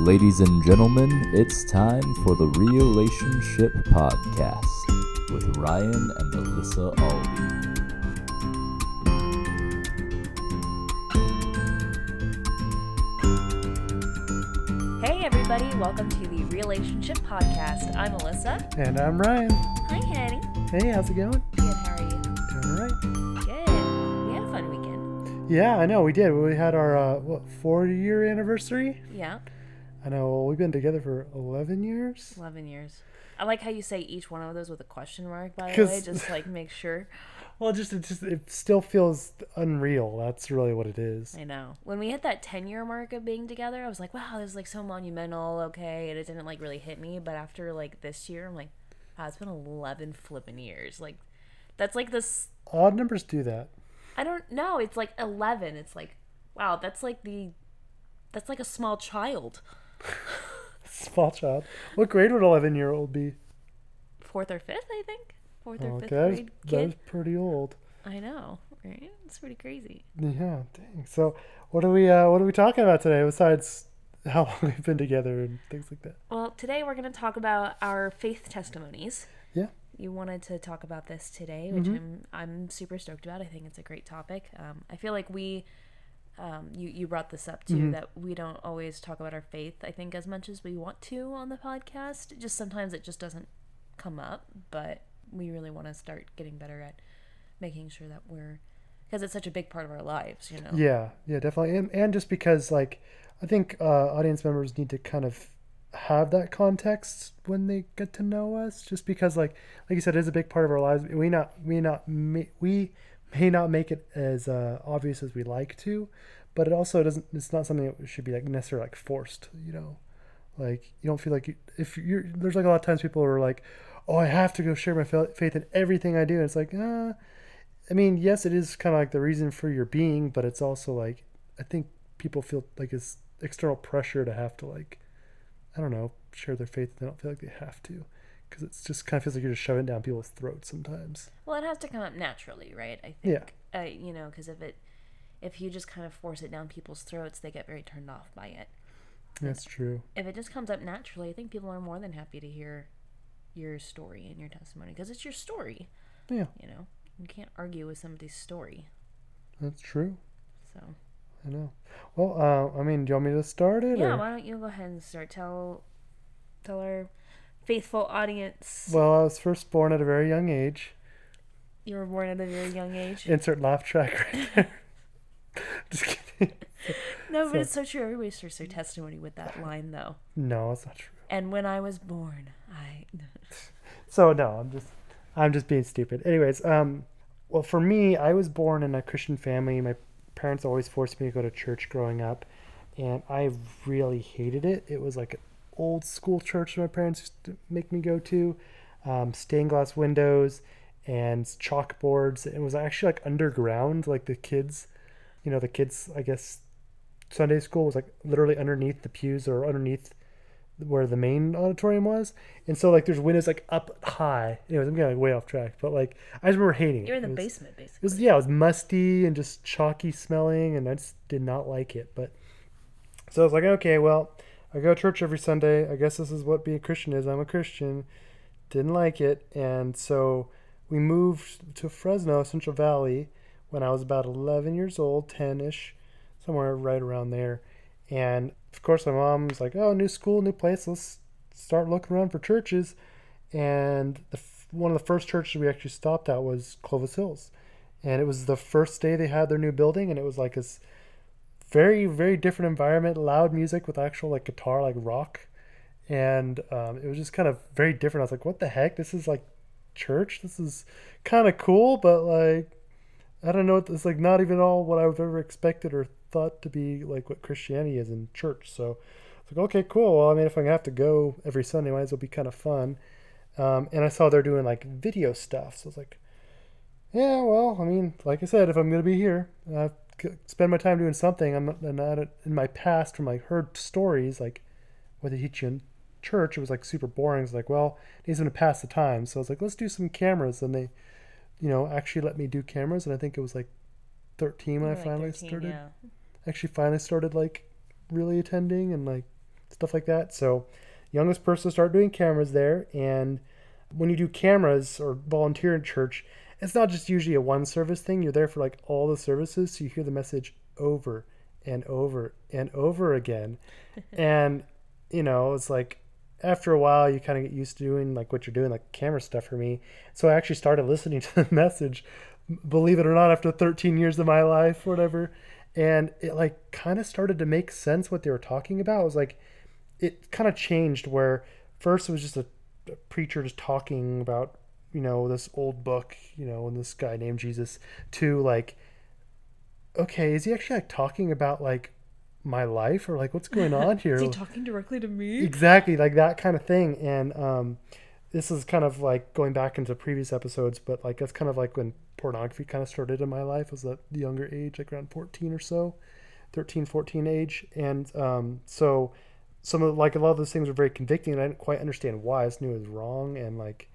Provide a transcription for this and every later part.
Ladies and gentlemen, it's time for the Relationship Podcast with Ryan and Alyssa Aldi. Hey, everybody, welcome to the Relationship Podcast. I'm Alyssa. And I'm Ryan. Hi, Hattie. Hey, how's it going? Good, how are you? Doing all right. Good. We had a fun weekend. Yeah, I know we did. We had our uh, what four year anniversary. Yeah, I know we've been together for eleven years. 11 years. I like how you say each one of those with a question mark, by the way, just like make sure. Well, just it just it still feels unreal. That's really what it is. I know. When we hit that 10 year mark of being together, I was like, wow, this is like so monumental, okay. And it didn't like really hit me. But after like this year, I'm like, wow, it's been 11 flipping years. Like, that's like this. Odd numbers do that. I don't know. It's like 11. It's like, wow, that's like the. That's like a small child. Small child. What grade would an eleven year old be? fourth or fifth, I think. Fourth or Okay, fifth grade that is pretty old. I know, right? It's pretty crazy. Yeah, dang. So what are we uh, what are we talking about today besides how long we've been together and things like that? Well, today we're going to talk about our faith testimonies. Yeah. You wanted to talk about this today, which I'm I'm super stoked about. I think it's a great topic. Um, I feel like we, um, you you brought this up too that we don't always talk about our faith. I think as much as we want to on the podcast. Just sometimes it just doesn't come up, but we really want to start getting better at making sure that we're because it's such a big part of our lives. You know. Yeah, yeah, definitely, and and just because like I think uh, audience members need to kind of have that context when they get to know us, just because like like you said, it is a big part of our lives. We not we not we may not make it as uh, obvious as we like to, but it also doesn't. It's not something that should be like necessarily like forced. You know, like you don't feel like you, if you're there's like a lot of times people are like, oh, I have to go share my faith in everything I do. And it's like, uh, I mean, yes, it is kind of like the reason for your being, but it's also like I think people feel like it's external pressure to have to like I don't know share their faith. They don't feel like they have to because it's just kind of feels like you're just shoving down people's throats sometimes. Well, it has to come up naturally, right? I Yeah. think. Uh, you know, because if it, if you just kind of force it down people's throats, they get very turned off by it. That's true. If it just comes up naturally, I think people are more than happy to hear your story and your testimony because it's your story. Yeah, You know, you can't argue with somebody's story. that's true. So I know. Well, uh, I mean, do you want me to start it? yeah, or? why don't you go ahead and start? Tell, tell our faithful audience Well, I was first born at a very young age. you were born at a very young age. Insert laugh track right there. just kidding. no, but so- it's so true. Everybody starts their testimony with that line, though. No, it's not true. And when I was born, I. So no, I'm just I'm just being stupid. Anyways, um well for me, I was born in a Christian family. My parents always forced me to go to church growing up, and I really hated it. It was like old school church my parents used to make me go to. Um, stained glass windows and chalkboards. It was actually like underground, like the kids, you know, the kids, I guess, Sunday school was like literally underneath the pews or underneath where the main auditorium was. And so like there's windows like up high. Anyways, I'm getting like, way off track, but like I just remember hating it. You're in the It was- basement, It basically. was yeah, it was musty and just chalky smelling, and I just did not like it. But so I was like, okay, well, I go to church every Sunday. I guess this is what being a Christian is. I'm a Christian. Didn't like it, and so we moved to Fresno, Central Valley, when I was about 11 years old, 10ish, somewhere right around there. And of course, my mom's like, "Oh, new school, new place. Let's start looking around for churches." And the, one of the first churches we actually stopped at was Clovis Hills, and it was the first day they had their new building, and it was like this very, very different environment, loud music with actual like guitar, like rock, and um, it was just kind of very different. I was like, "What the heck? This is like church. This is kind of cool, but like." I don't know. It's like not even all what I've ever expected or thought to be like what Christianity is in church. So it's like, okay, cool. Well, I mean, if I'm gonna have to go every Sunday, might as well be kind of fun. Um, and I saw they're doing like video stuff, so it's like, yeah, well, I mean, like I said, if I'm gonna be here, I spend my time doing something. I'm not, I'm not in my past from like heard stories like what they teach you in church. It was like super boring. It's like, well, he's gonna pass the time. So I was like, let's do some cameras, and they you know, actually let me do cameras, and I think it was like 13 when I like finally 13, started. yeah. Actually, finally started like really attending and like stuff like that. So, youngest person to start doing cameras there. And when you do cameras or volunteer in church, it's not just usually a one service thing. You're there for like all the services, so you hear the message over and over and over again. and you know, it's like after a while you kind of get used to doing like what you're doing, like camera stuff for me. So I actually started listening to the message, believe it or not, after 13 years of my life whatever. And it like kind of started to make sense what they were talking about. It was like, it kind of changed where first it was just a preacher just talking about, you know, this old book, you know, and this guy named Jesus to like, okay, is he actually like talking about like my life or like what's going on here? is he talking directly to me? Exactly, like that kind of thing. And um, this is kind of like going back into previous episodes, but like that's kind of like when pornography kind of started in my life was at the younger age, like around 14 or so, 13, 14 age. And um, so some of like a lot of those things were very convicting and I didn't quite understand why. I just knew it was wrong. And like,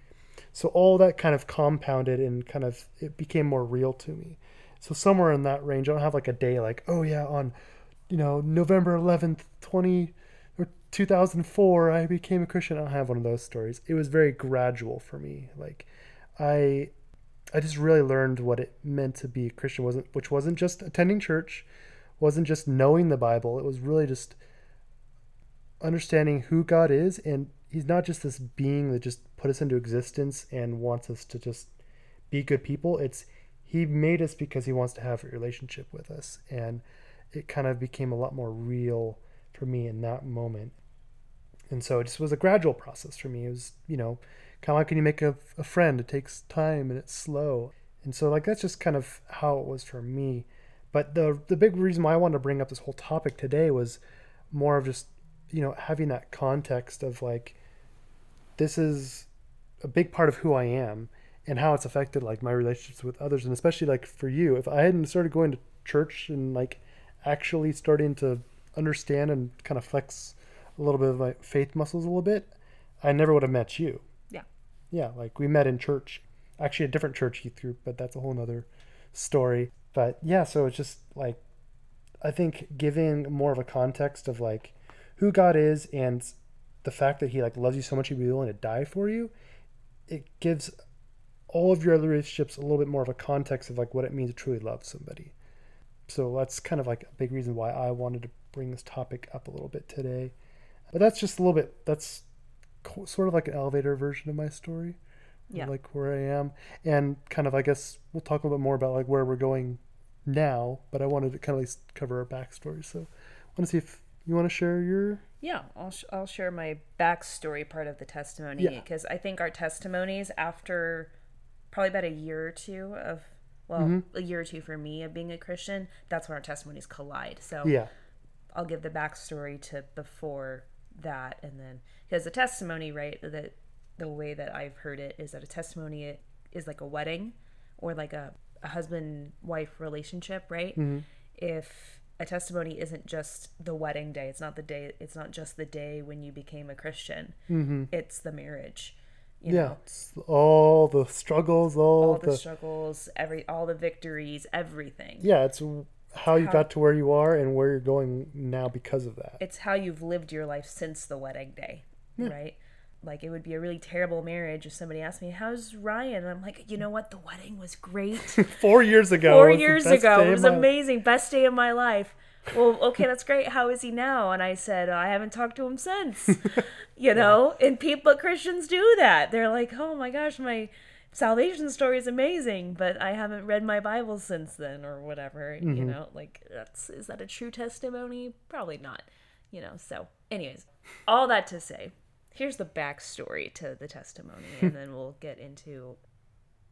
so all that kind of compounded and kind of, it became more real to me. So somewhere in that range, I don't have like a day like, oh yeah, on, you know, November 11th, 20 or 2004, I became a Christian. I don't have one of those stories. It was very gradual for me. Like I, I just really learned what it meant to be a Christian wasn't, which wasn't just attending church, wasn't just knowing the Bible. It was really just understanding who God is. And he's not just this being that just put us into existence and wants us to just be good people. It's, he made us because he wants to have a relationship with us. And it kind of became a lot more real for me in that moment. And so it just was a gradual process for me. It was you know kind of like when you make a, a friend it takes time and it's slow. And so like that's just kind of how it was for me. But the the big reason why i wanted to bring up this whole topic today was more of just you know having that context of like this is a big part of who i am and how it's affected like my relationships with others and especially like for you. If i hadn't started going to church and like actually starting to understand and kind of flex a little bit of my faith muscles a little bit i never would have met you. Yeah. yeah like we met in church. Actually a different church youth group but that's a whole nother story. But yeah so it's just like i think giving more of a context of like who god is and the fact that he like loves you so much he'd be willing to die for you it gives all of your other relationships a little bit more of a context of like what it means to truly love somebody. So that's kind of like a big reason why I wanted to bring this topic up a little bit today. But that's just a little bit that's co- sort of like an elevator version of my story. Yeah. Like where I am and kind of I guess we'll talk a little bit more about like where we're going now, but I wanted to kind of at least cover our backstory. So I want to see if you want to share your Yeah, I'll, sh- I'll share my backstory part of the testimony Yeah. because I think our testimonies after probably about a year or two of, well, Mm-hmm. a year or two for me of being a Christian, that's when our testimonies collide. So yeah. I'll give the backstory to before that, and then because the testimony, right, that the way that I've heard it is that a testimony is like a wedding or like a, a husband wife relationship, right? If a testimony isn't just the wedding day, it's not the day, it's not just the day when you became a Christian, mm-hmm. it's the marriage. You yeah. know, It's all the struggles, all, all the, the struggles, every all the victories, everything. yeah, it's how you got to where you are and where you're going now because of that. it's how you've lived your life since the wedding day, right? Like it would be a really terrible marriage if somebody asked me, "How's Ryan?" And I'm like, "You know what? The wedding was great. Four years ago. Four years ago, it was amazing. Best day of my life." Well, okay, that's great. How is he now? And I said, I haven't talked to him since. you know, and people, Christians do that. They're like, "Oh my gosh, my salvation story is amazing, but I haven't read my Bible since then, or whatever." You Mm-hmm. know, like that's is that a true testimony? Probably not. You know. So, anyways, all that to say, here's the backstory to the testimony, and then we'll get into.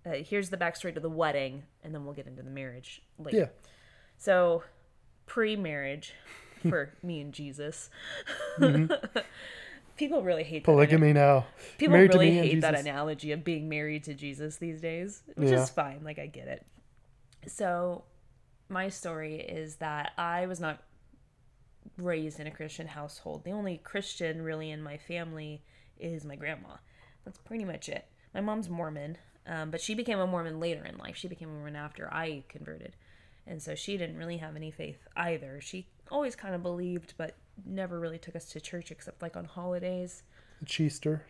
Uh, here's the backstory to the wedding, and then we'll get into the marriage later. Yeah. So, pre-marriage for me and Jesus. People really hate that. Polygamy now. People Married really hate that analogy of being married to Jesus these days, which Yeah. is fine. Like I get it. So, my story is that I was not raised in a Christian household. The only Christian really in my family is my grandma. That's pretty much it. My mom's Mormon, um, but she became a Mormon later in life. She became a Mormon after I converted, and so she didn't really have any faith either. She always kind of believed, but never really took us to church except like on holidays. Cheester.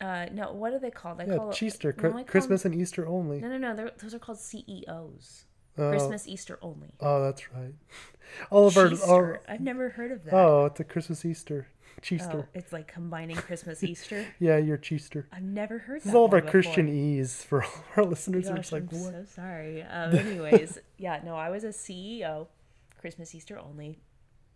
Uh, no, what are they called? I Yeah, call it- Cheester. no, I Cri- call Christmas and Easter only. no, no, no. they're- Those are called CEOs. Oh. Christmas, Easter only. Oh, that's right. All of our. Cheester. All, I've never heard of that. oh, it's a Christmas Easter. Oh, Cheester. it's like combining Christmas, Easter. Yeah, you're Cheester. I've never heard This that. is all of our before. Christianese for all our listeners. are just like, I'm what? so sorry. Um, anyways, yeah, no, I was a CEO, Christmas, Easter only.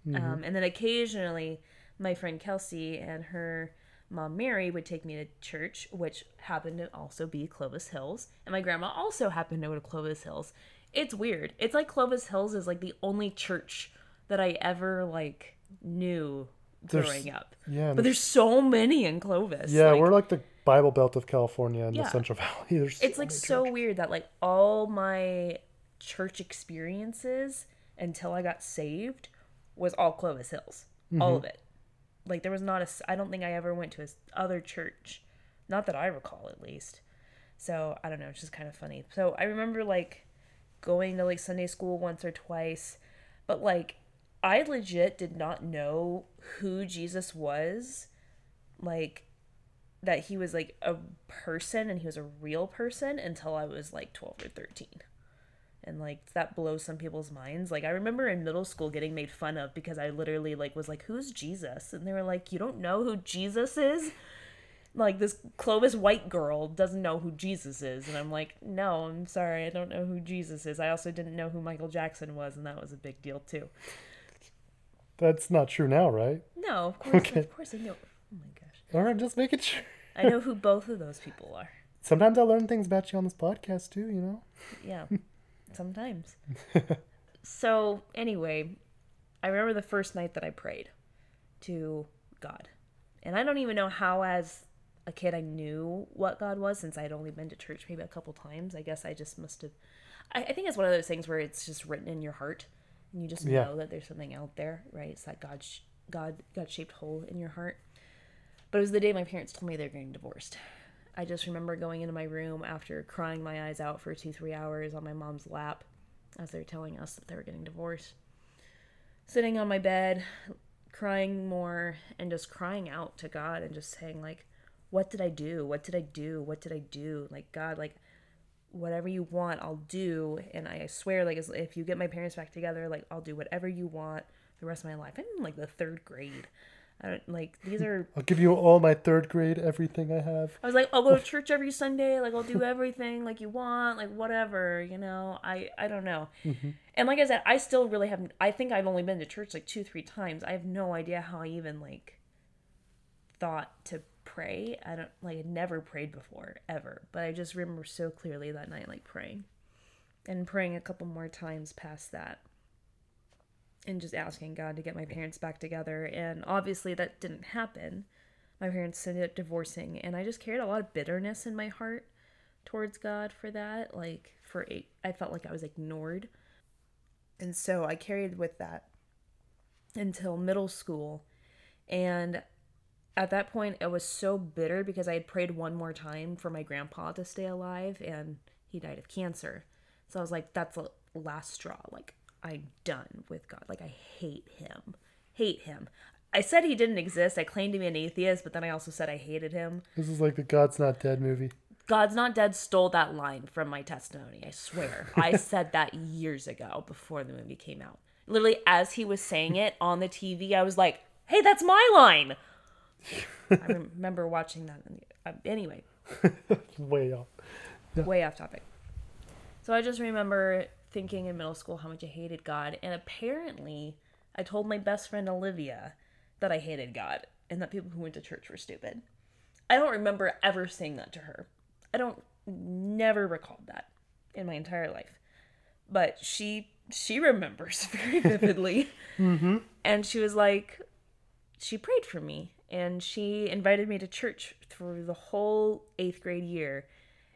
Mm-hmm. Um, and then occasionally, my friend Kelsey and her mom Mary would take me to church, which happened to also be Clovis Hills. And my grandma also happened to go to Clovis Hills. It's weird. It's like Clovis Hills is like the only church that I ever like knew There's- growing up. Yeah, But there's so many in Clovis. yeah, like- we're like the Bible Belt of California in Yeah. the Central Valley. There's it's like so churches. weird that like all my church experiences until I got saved was all Clovis Hills, all mm-hmm. of it. Like there was not a. I don't think I ever went to a s- other church, not that I recall at least. So I don't know. It's just kind of funny. So I remember like going to like Sunday school once or twice, but like I legit did not know who Jesus was, like that he was like a person and he was a real person until I was like 12 or 13. And like that blows some people's minds. Like I remember in middle school getting made fun of because I literally like was like who's Jesus? And they were like you don't know who Jesus is? Like this Clovis white girl doesn't know who Jesus is and I'm like no, I'm sorry. I don't know who Jesus is. I also didn't know who Michael Jackson was and that was a big deal too. That's not true now, right? No, of course Okay. of course I know. Oh my gosh. All right, just making sure. I know who both of those people are. Sometimes I learn things about you on this podcast too. You know. Yeah, sometimes. so, anyway, I remember the first night that I prayed to God. And I don't even know how, as a kid, I knew what God was since I'd only been to church maybe a couple times. I guess I just must have. I, I think it's one of those things where it's just written in your heart and you just Yeah. know that there's something out there, right? It's that God, sh- God, God shaped hole in your heart. But it was the day my parents told me they're getting divorced. I just remember going into my room after crying my eyes out for two, three hours on my mom's lap as they were telling us that they were getting divorced. Sitting on my bed, crying more, and just crying out to God and just saying, like, what did I do? What did I do? What did I do? Like, God, like, whatever you want, I'll do. And I swear, like, if you get my parents back together, like, I'll do whatever you want the rest of my life. I'm in, like, the third grade. I don't, like, these are I'll give you all my third grade everything I have. I was like, I'll go to church every Sunday. Like, I'll do everything like you want. Like, whatever, you know. I I don't know. Mm-hmm. And like I said, I still really haven't. I think I've only been to church like two, three times. I have no idea how I even like thought to pray. I don't like. I never prayed before ever. But I just remember so clearly that night, like praying, and praying a couple more times past that and just asking God to get my parents back together. And obviously, that didn't happen. My parents ended up divorcing, and I just carried a lot of bitterness in my heart towards God for that. Like, for eight, I felt like I was ignored. And so I carried with that until middle school. And at that point, I was so bitter because I had prayed one more time for my grandpa to stay alive, and he died of cancer. So I was like, that's the last straw. Like, I'm done with God. Like, I hate him. Hate him. I said he didn't exist. I claimed to be an atheist, but then I also said I hated him. This is like the God's Not Dead movie. God's Not Dead stole that line from my testimony. I swear. I said that years ago before the movie came out. Literally, as he was saying it on the TV, I was like, hey, that's my line. I remember watching that. In the, uh, anyway, Way off. way off topic. So I just remember thinking in middle school how much I hated God. And apparently, I told my best friend Olivia that I hated God and that people who went to church were stupid. I don't remember ever saying that to her. I don't never recalled that in my entire life. But she she remembers very vividly. And she was like she prayed for me and she invited me to church through the whole 8th grade year.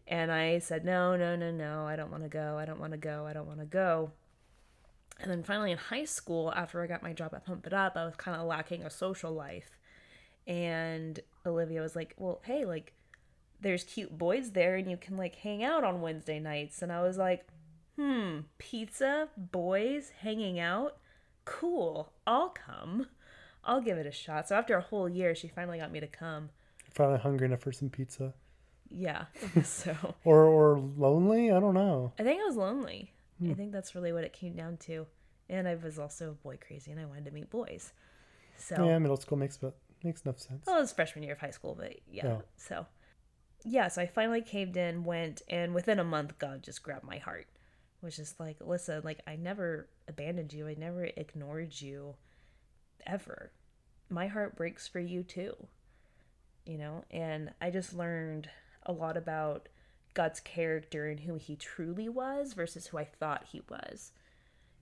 And I said, "No, no, no, no. I don't want to go. I don't want to go. I don't want to go." And then finally in high school, after I got my job at Pump It Up, I was kind of lacking a social life. And Olivia was like, "Well, hey, like there's cute boys there and you can like hang out on Wednesday nights." And I was like, "Hmm, pizza, boys, hanging out? cool, I'll come. I'll give it a shot. So after a whole year, she finally got me to come. Finally hungry enough for some pizza. Yeah. so Or or lonely? I don't know. I think I was lonely. I hmm. think that's really what it came down to. And I was also boy crazy and I wanted to meet boys. So Yeah, middle school makes but makes enough sense. well, it was freshman year of high school, but yeah. Yeah. So yeah, so I finally caved in, went, and within a month, God just grabbed my heart. Was just like, listen, like I never abandoned you. I never ignored you, ever. My heart breaks for you too. You know, and I just learned a lot about God's character and who he truly was versus who I thought he was.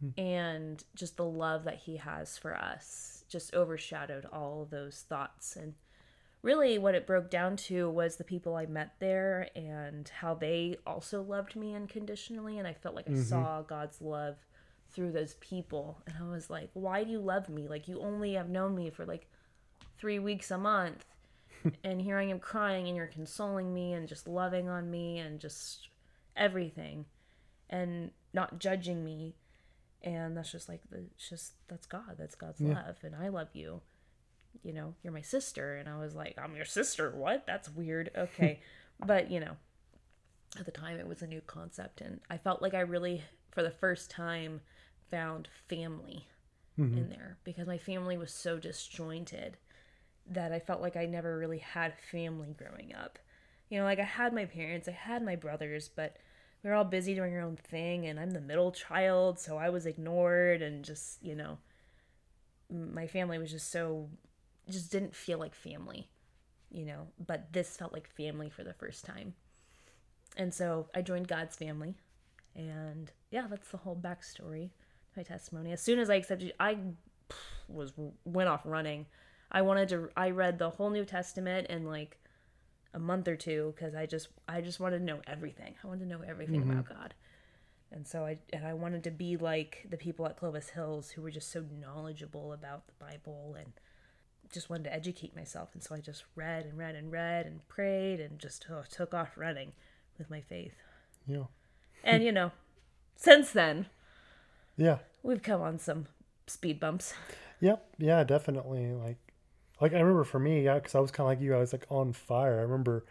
Hmm. And just the love that he has for us just overshadowed all those thoughts. And really, what it broke down to was the people I met there and how they also loved me unconditionally. And I felt like I mm-hmm. saw God's love through those people. And I was like, why do you love me? Like, you only have known me for like three weeks a month. and here I am crying, and you're consoling me and just loving on me and just everything and not judging me. And that's just like, it's just, that's God. That's God's love. And I love you. You know, you're my sister. And I was like, I'm your sister. What? That's weird. Okay. but, you know, at the time it was a new concept. And I felt like I really, for the first time, found family mm-hmm. in there because my family was so disjointed that I felt like I never really had family growing up. You know, like I had my parents, I had my brothers, but we were all busy doing our own thing, and I'm the middle child, so I was ignored, and just, you know, my family was just so, just didn't feel like family, you know, but this felt like family for the first time. And so I joined God's family, and yeah, that's the whole backstory, my testimony. As soon as I accepted, I was went off running. I wanted to. I read the whole New Testament in like a month or two because I just I just wanted to know everything. I wanted to know everything mm-hmm. about God, and so I and I wanted to be like the people at Clovis Hills who were just so knowledgeable about the Bible and just wanted to educate myself. And so I just read and read and read and prayed and just oh, took off running with my faith. Yeah. And you know, since then Yeah. We've come on some speed bumps. Yep. Yeah, definitely. Like, like I remember for me, yeah, because I was kind of like you. I was like on fire. I remember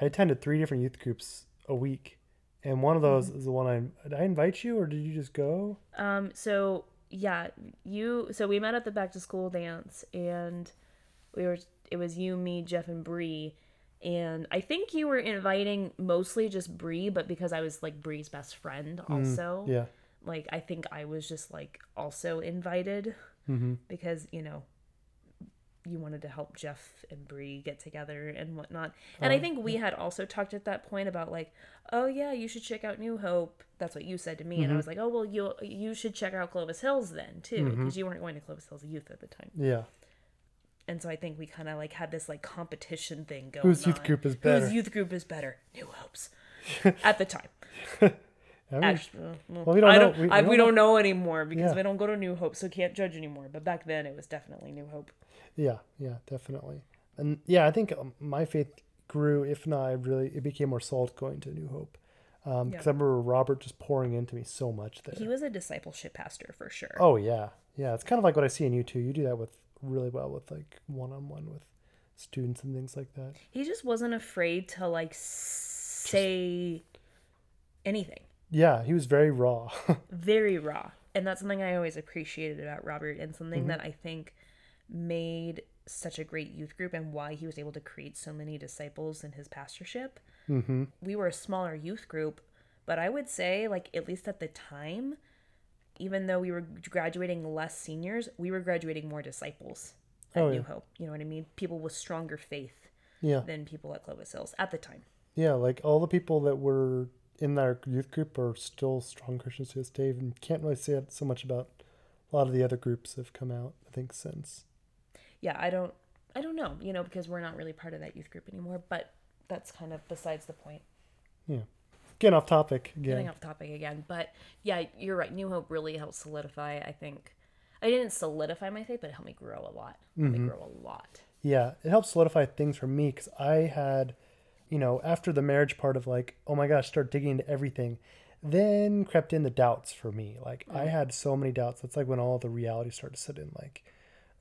I attended three different youth groups a week, and one of those is the one I did I invite you, or did you just go? Um, so yeah, you. So we met at the back to school dance, and we were. It was you, me, Jeff, and Bree, and I think you were inviting mostly just Bree, but because I was like Bree's best friend, also. Yeah. Like I think I was just like also invited Mm-hmm. because you know you wanted to help Jeff and Bree get together and whatnot. And I think we had also talked at that point about like, oh yeah, you should check out New Hope. That's what you said to me, and I was like, oh well, you you should check out Clovis Hills then too, because you weren't going to Clovis Hills Youth at the time. Yeah. And so I think we kind of like had this like competition thing going. Whose youth on. group is better? Whose youth group is better? New Hope's. at the time. Actually, well, Well, we don't I know- don't, we- we I, don't we don't know anymore because Yeah. we don't go to New Hope, so can't judge anymore. But back then, it was definitely New Hope. yeah. Yeah. Definitely. And yeah, I think um, my faith grew. If not, I really it became more solid going to New Hope. Um, because Yeah. I remember Robert just pouring into me so much there. He was a discipleship pastor for sure. Oh yeah, yeah. It's kind of like what I see in you too. You do that with really well with like one on one with students and things like that. He just wasn't afraid to like say anything. Yeah, he was very raw. Very raw. And that's something I always appreciated about Robert and something that I think made such a great youth group and why he was able to create so many disciples in his pastorship. mm-hmm. we were a smaller youth group, but I would say, like, at least at the time, even though we were graduating less seniors, we were graduating more disciples at Oh, New. Hope. You know what I mean? People with stronger faith Yeah, than people at Clovis Hills at the time. yeah. Like all the people that were in our youth group are still strong Christians to this day, and can't really say it so much about a lot of the other groups that have come out. I think since. Yeah, I don't, I don't know, you know, because we're not really part of that youth group anymore. But that's kind of besides the point. Yeah. Getting off topic again. Getting off topic again, but yeah, you're right. New Hope really helped solidify. I think I didn't solidify my faith, but it helped me grow a lot. Mm-hmm. Me grow a lot. Yeah, it helped solidify things for me because I had, you know, after the marriage part of like, oh my gosh, start digging into everything. then crept in the doubts for me. Like I mm-hmm. had so many doubts. That's like when all the reality started to set in. Like,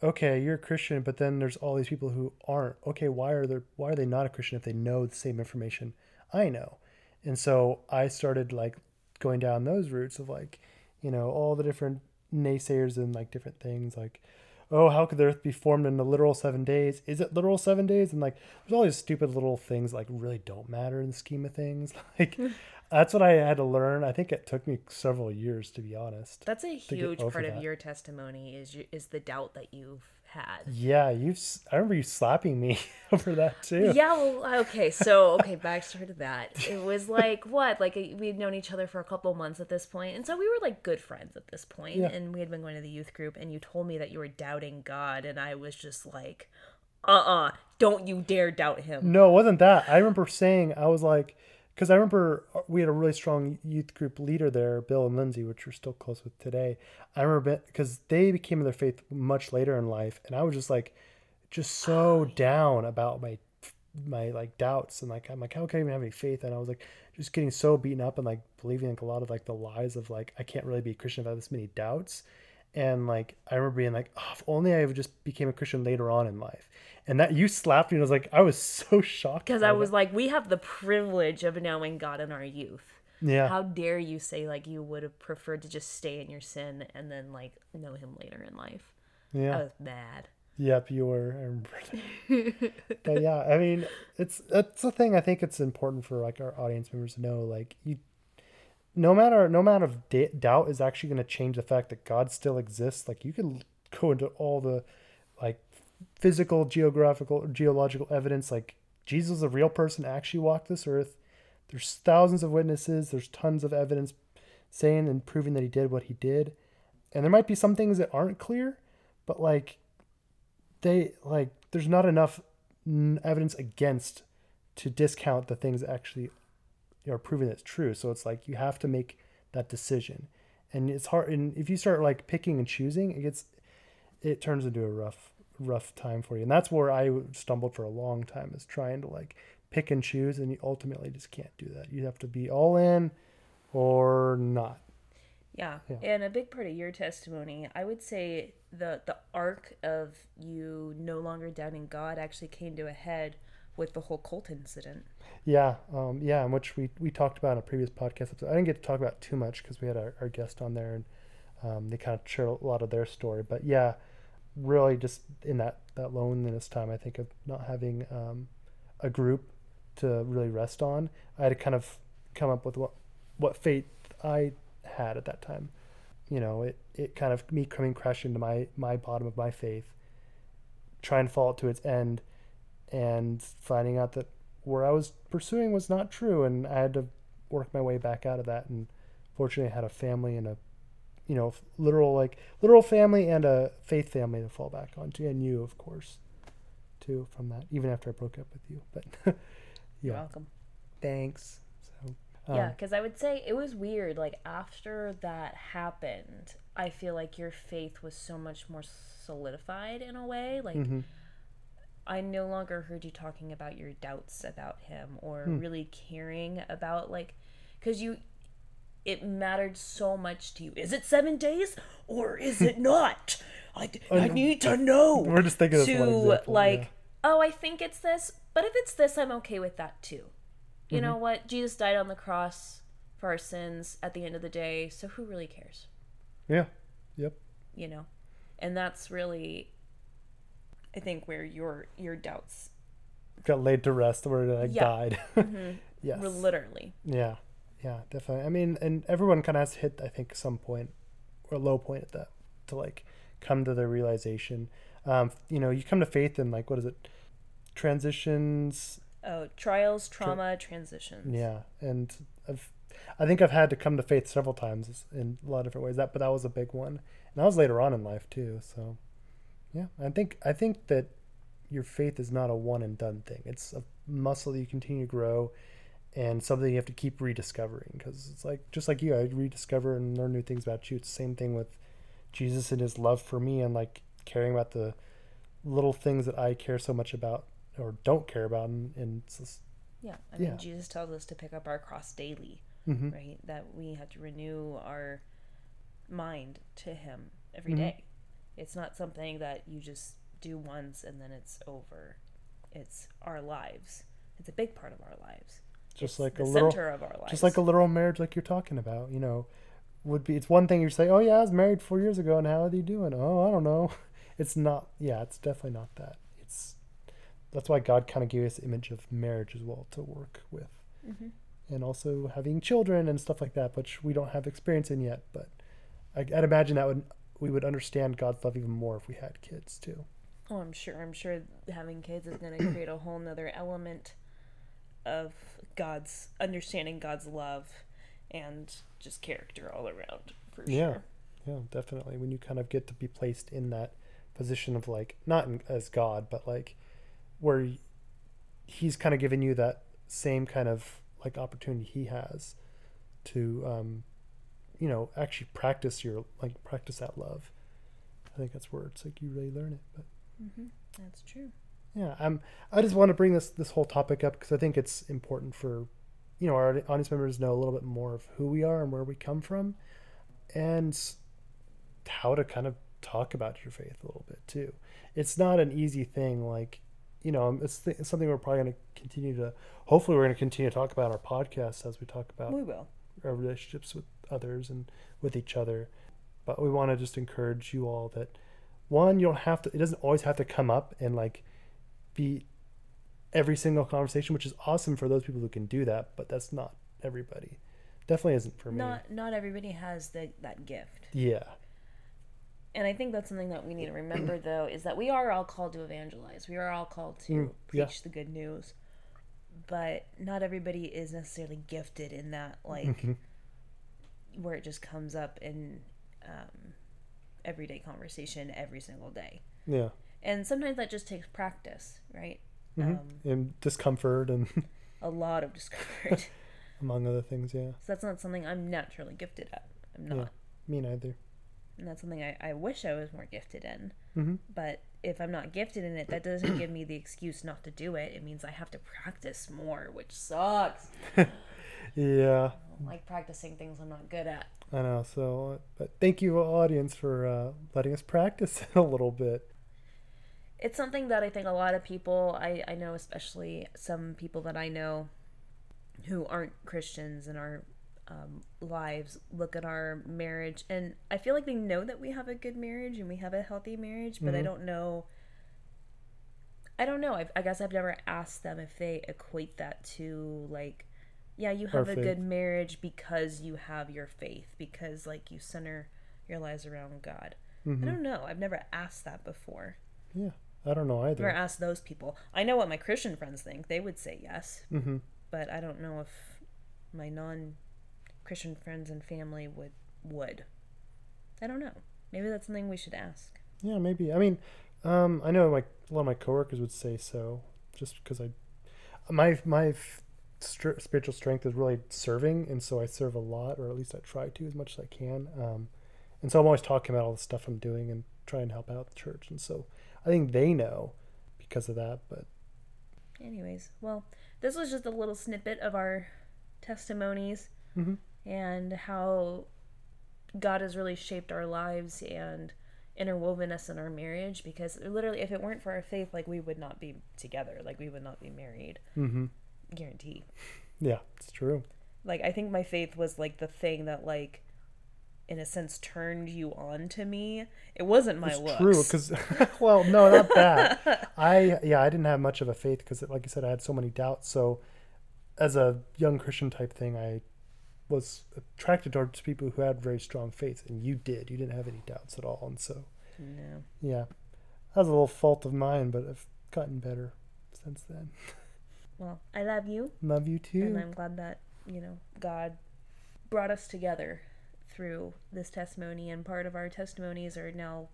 okay, you're a Christian, but then there's all these people who aren't. Okay, why are they why are they not a Christian if they know the same information I know? And so I started like going down those routes of like, you know, all the different naysayers and like different things like oh, how could the earth be formed in a literal seven days? Is it literal seven days? And like, there's all these stupid little things like really don't matter in the scheme of things. Like, hmm. that's what I had to learn. I think it took me several years to be honest. That's a huge part of your testimony is you, is the doubt that you've had. Yeah, you. I remember you slapping me over that too. Yeah, well, okay, so okay, backstory to that. It was like what, like we'd known each other for a couple months at this point, and so we were like good friends at this point, Yeah. and we had been going to the youth group, and you told me that you were doubting God, and I was just like, uh, uh don't you dare doubt Him. No, it wasn't that. I remember saying I was like, because I remember uh, we had a really strong youth group leader there, Bill and Lindsay, which we're still close with today. I remember because they became in their faith much later in life, and I was just like, just so down about my my like doubts and like I'm like how can I even have any faith? And I was like just getting so beaten up and like believing like a lot of like the lies of like I can't really be a Christian if I have this many doubts. And like I remember being like, oh, if only I just became a Christian later on in life. And that you slapped me, and I was like, I was so shocked Because I that. was like, we have the privilege of knowing God in our youth. yeah, How dare you say like you would have preferred to just stay in your sin and then like know Him later in life? yeah. I was mad. Yep, you were. I remember. that. but yeah, I mean, it's that's the thing. I think it's important for like our audience members to know, like you, no matter no amount of da- doubt is actually going to change the fact that God still exists. Like you can go into all the like physical, geographical, geological evidence. Like Jesus a real person, actually walked this earth. There's thousands of witnesses. There's tons of evidence saying and proving that he did what he did. And there might be some things that aren't clear, but like they like there's not enough evidence against to discount the things that actually are proven it's true. So it's like you have to make that decision, and it's hard. And if you start like picking and choosing, it gets it turns into a rough rough time for you. And that's where I stumbled for a long time is trying to like pick and choose, and you ultimately just can't do that. You have to be all in or not. Yeah. Yeah. And a big part of your testimony, I would say the the arc of you no longer doubting God actually came to a head with the whole cult incident. Yeah, um, yeah, which we, we talked about in a previous podcast episode. I didn't get to talk about too much because we had our, our guest on there and um, they kind of shared a lot of their story. But yeah, really just in that, that loneliness time, I think of not having um, a group to really rest on, I had to kind of come up with what what faith I had at that time. You know, it, it kind of me coming crashing to my my bottom of my faith, trying to it to its end, and finding out that where I was pursuing was not true, and I had to work my way back out of that. And fortunately, I had a family and a, you know, literal like literal family and a faith family to fall back onto, and you, of course, too, from that. Even after I broke up with you, but You're welcome. thanks. So um, Yeah, because I would say it was weird. Like after that happened, I feel like your faith was so much more solidified in a way. Like mhm. I no longer heard you talking about your doubts about him or Hmm. really caring about like because you it mattered so much to you. Is it seven days or is it not? I, I need to know. We're just thinking to example, like, yeah. oh, I think it's this, but if it's this, I'm okay with that too. You Mm-hmm. know what? Jesus died on the cross for our sins at the end of the day, so who really cares? yeah, yep, You know, and that's really, I think, where your your doubts, got laid to rest where I Yeah. died. yes, literally. Yeah, yeah, definitely. I mean, and everyone kind of has to hit, I think, some point or low point at that to like come to the realization. Um, you know, you come to faith in like what is it? Transitions. Oh, trials, trauma, transitions. Yeah, and I've, I think I've had to come to faith several times in a lot of different ways. That, but that was a big one, and that was later on in life too. So, yeah, I think I think that your faith is not a one and done thing. It's a muscle that you continue to grow, and something you have to keep rediscovering. Because it's like just like you, I rediscover and learn new things about you. It's the same thing with Jesus and His love for me, and like caring about the little things that I care so much about or don't care about, and, and it's just, Yeah, I mean, Yeah. Jesus tells us to pick up our cross daily. hmm right? That we have to renew our mind to Him every Mhm. day. It's not something that you just do once and then it's over. It's our lives. It's a big part of our lives. Just It's like a little, center of our lives. just like a literal marriage, like you're talking about. You know, would be it's one thing you say, oh yeah, I was married four years ago, and how are they doing? Oh, I don't know. It's not. Yeah, it's definitely not that. It's that's why God kind of gave us image of marriage as well to work with, hmm and also having children and stuff like that, which we don't have experience in yet. But I'd imagine that would we would understand God's love even more if we had kids too. Oh, I'm sure. I'm sure having kids is going to create a whole nother element of God's understanding God's love and just character all around. For Yeah. sure. Yeah, definitely. When you kind of get to be placed in that position of like not in, as God, but like where He's kind of given you that same kind of like opportunity He has to, um, you know, actually practice your like practice that love. I think that's where it's like you really learn it. But hmm That's true. yeah, I'm. I just want to bring this this whole topic up because I think it's important for, you know, our audience members know a little bit more of who we are and where we come from, and how to kind of talk about your faith a little bit too. It's not an easy thing. Like, you know, it's, th- it's something we're probably going to continue to. Hopefully, we're going to continue to talk about our podcast as we talk about We will. our relationships with others and with each other. But we want to just encourage you all that one, you don't have to. It doesn't always have to come up and like be every single conversation, which is awesome for those people who can do that. But that's not everybody. Definitely isn't for me. Not not everybody has the, that gift. yeah. And I think that's something that we need to remember though is that we are all called to evangelize. We are all called to Mm, yeah. preach the good news. But not everybody is necessarily gifted in that like Mhm. Where it just comes up in um, everyday conversation every single day. Yeah. And sometimes that just takes practice, right? Mhm. Um, and discomfort and a lot of discomfort. among other things. Yeah. so that's not something I'm naturally gifted at. I'm not. Yeah. Me neither. And that's something I, I wish I was more gifted in. hmm But if I'm not gifted in it, that doesn't give me the excuse not to do it. It means I have to practice more, which sucks. Yeah. I don't like practicing things I'm not good at. I know. So, but thank you, audience, for uh, letting us practice a little bit. It's something that I think a lot of people, I, I know, especially some people that I know who aren't Christians in our um, lives, look at our marriage. And I feel like they know that we have a good marriage and we have a healthy marriage, but I Mhm. don't know. I don't know. I've, I guess I've never asked them if they equate that to like, yeah, you have a faith. good marriage because you have your faith, because like you center your lives around God. hmm I don't know. I've never asked that before. Yeah. I don't know either. Never asked those people. I know what my Christian friends think. They would say yes, hmm but I don't know if my non-Christian friends and family would would. I don't know. Maybe that's something we should ask. Yeah, maybe. I mean, um, I know like a lot of my coworkers would say so, just because I, my my spiritual strength is really serving, and so I serve a lot, or at least I try to as much as I can. Um, and so I'm always talking about all the stuff I'm doing and trying to help out the church, and so I think they know because of that. But Anyways, well, this was just a little snippet of our testimonies Mhm. and how God has really shaped our lives and interwoven us in our marriage because literally if it weren't for our faith like we would not be together like we would not be married hmm guaranteed yeah, it's true. like i think my faith was like the thing that like in a sense turned you on to me it wasn't my it's looks true because well, no, not that. I yeah, I didn't have much of a faith because, like I said, I had so many doubts. So, as a young Christian type thing, I was attracted towards people who had very strong faith, and you did. You didn't have any doubts at all, and so no yeah, that was a little fault of mine, but I've gotten better since then. well i love you Love you too. and i'm glad that you know god brought us together through this testimony and part of our testimonies are now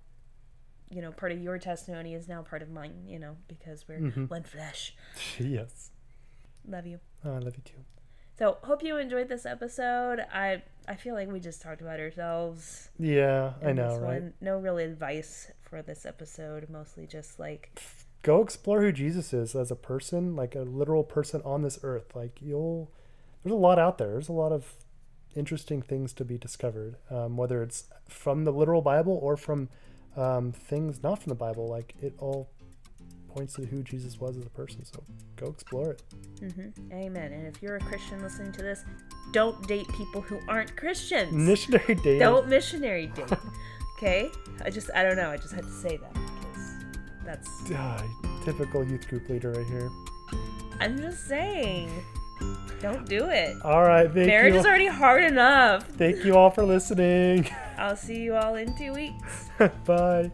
you know part of your testimony is now part of mine you know because we're Mhm. one flesh yes, love you oh, I love you too. so hope you enjoyed this episode i i feel like we just talked about ourselves Yeah, I know, right? one. no real advice for this episode mostly just like go explore who Jesus is as a person, like a literal person on this earth. Like you'll there's a lot out there. There's a lot of interesting things to be discovered, um, whether it's from the literal Bible or from um, things not from the Bible. Like it all points to who Jesus was as a person. So go explore it. Mm-hmm. Amen. And if you're a Christian listening to this, don't date people who aren't Christians. Missionary dating. Don't missionary date. okay? I just, I don't know. I just had to say that that's. Ah, typical youth group leader right here. I'm just saying. Don't do it. All right. Thank Marriage is already hard enough. Thank you all for listening. I'll see you all in two weeks. Bye.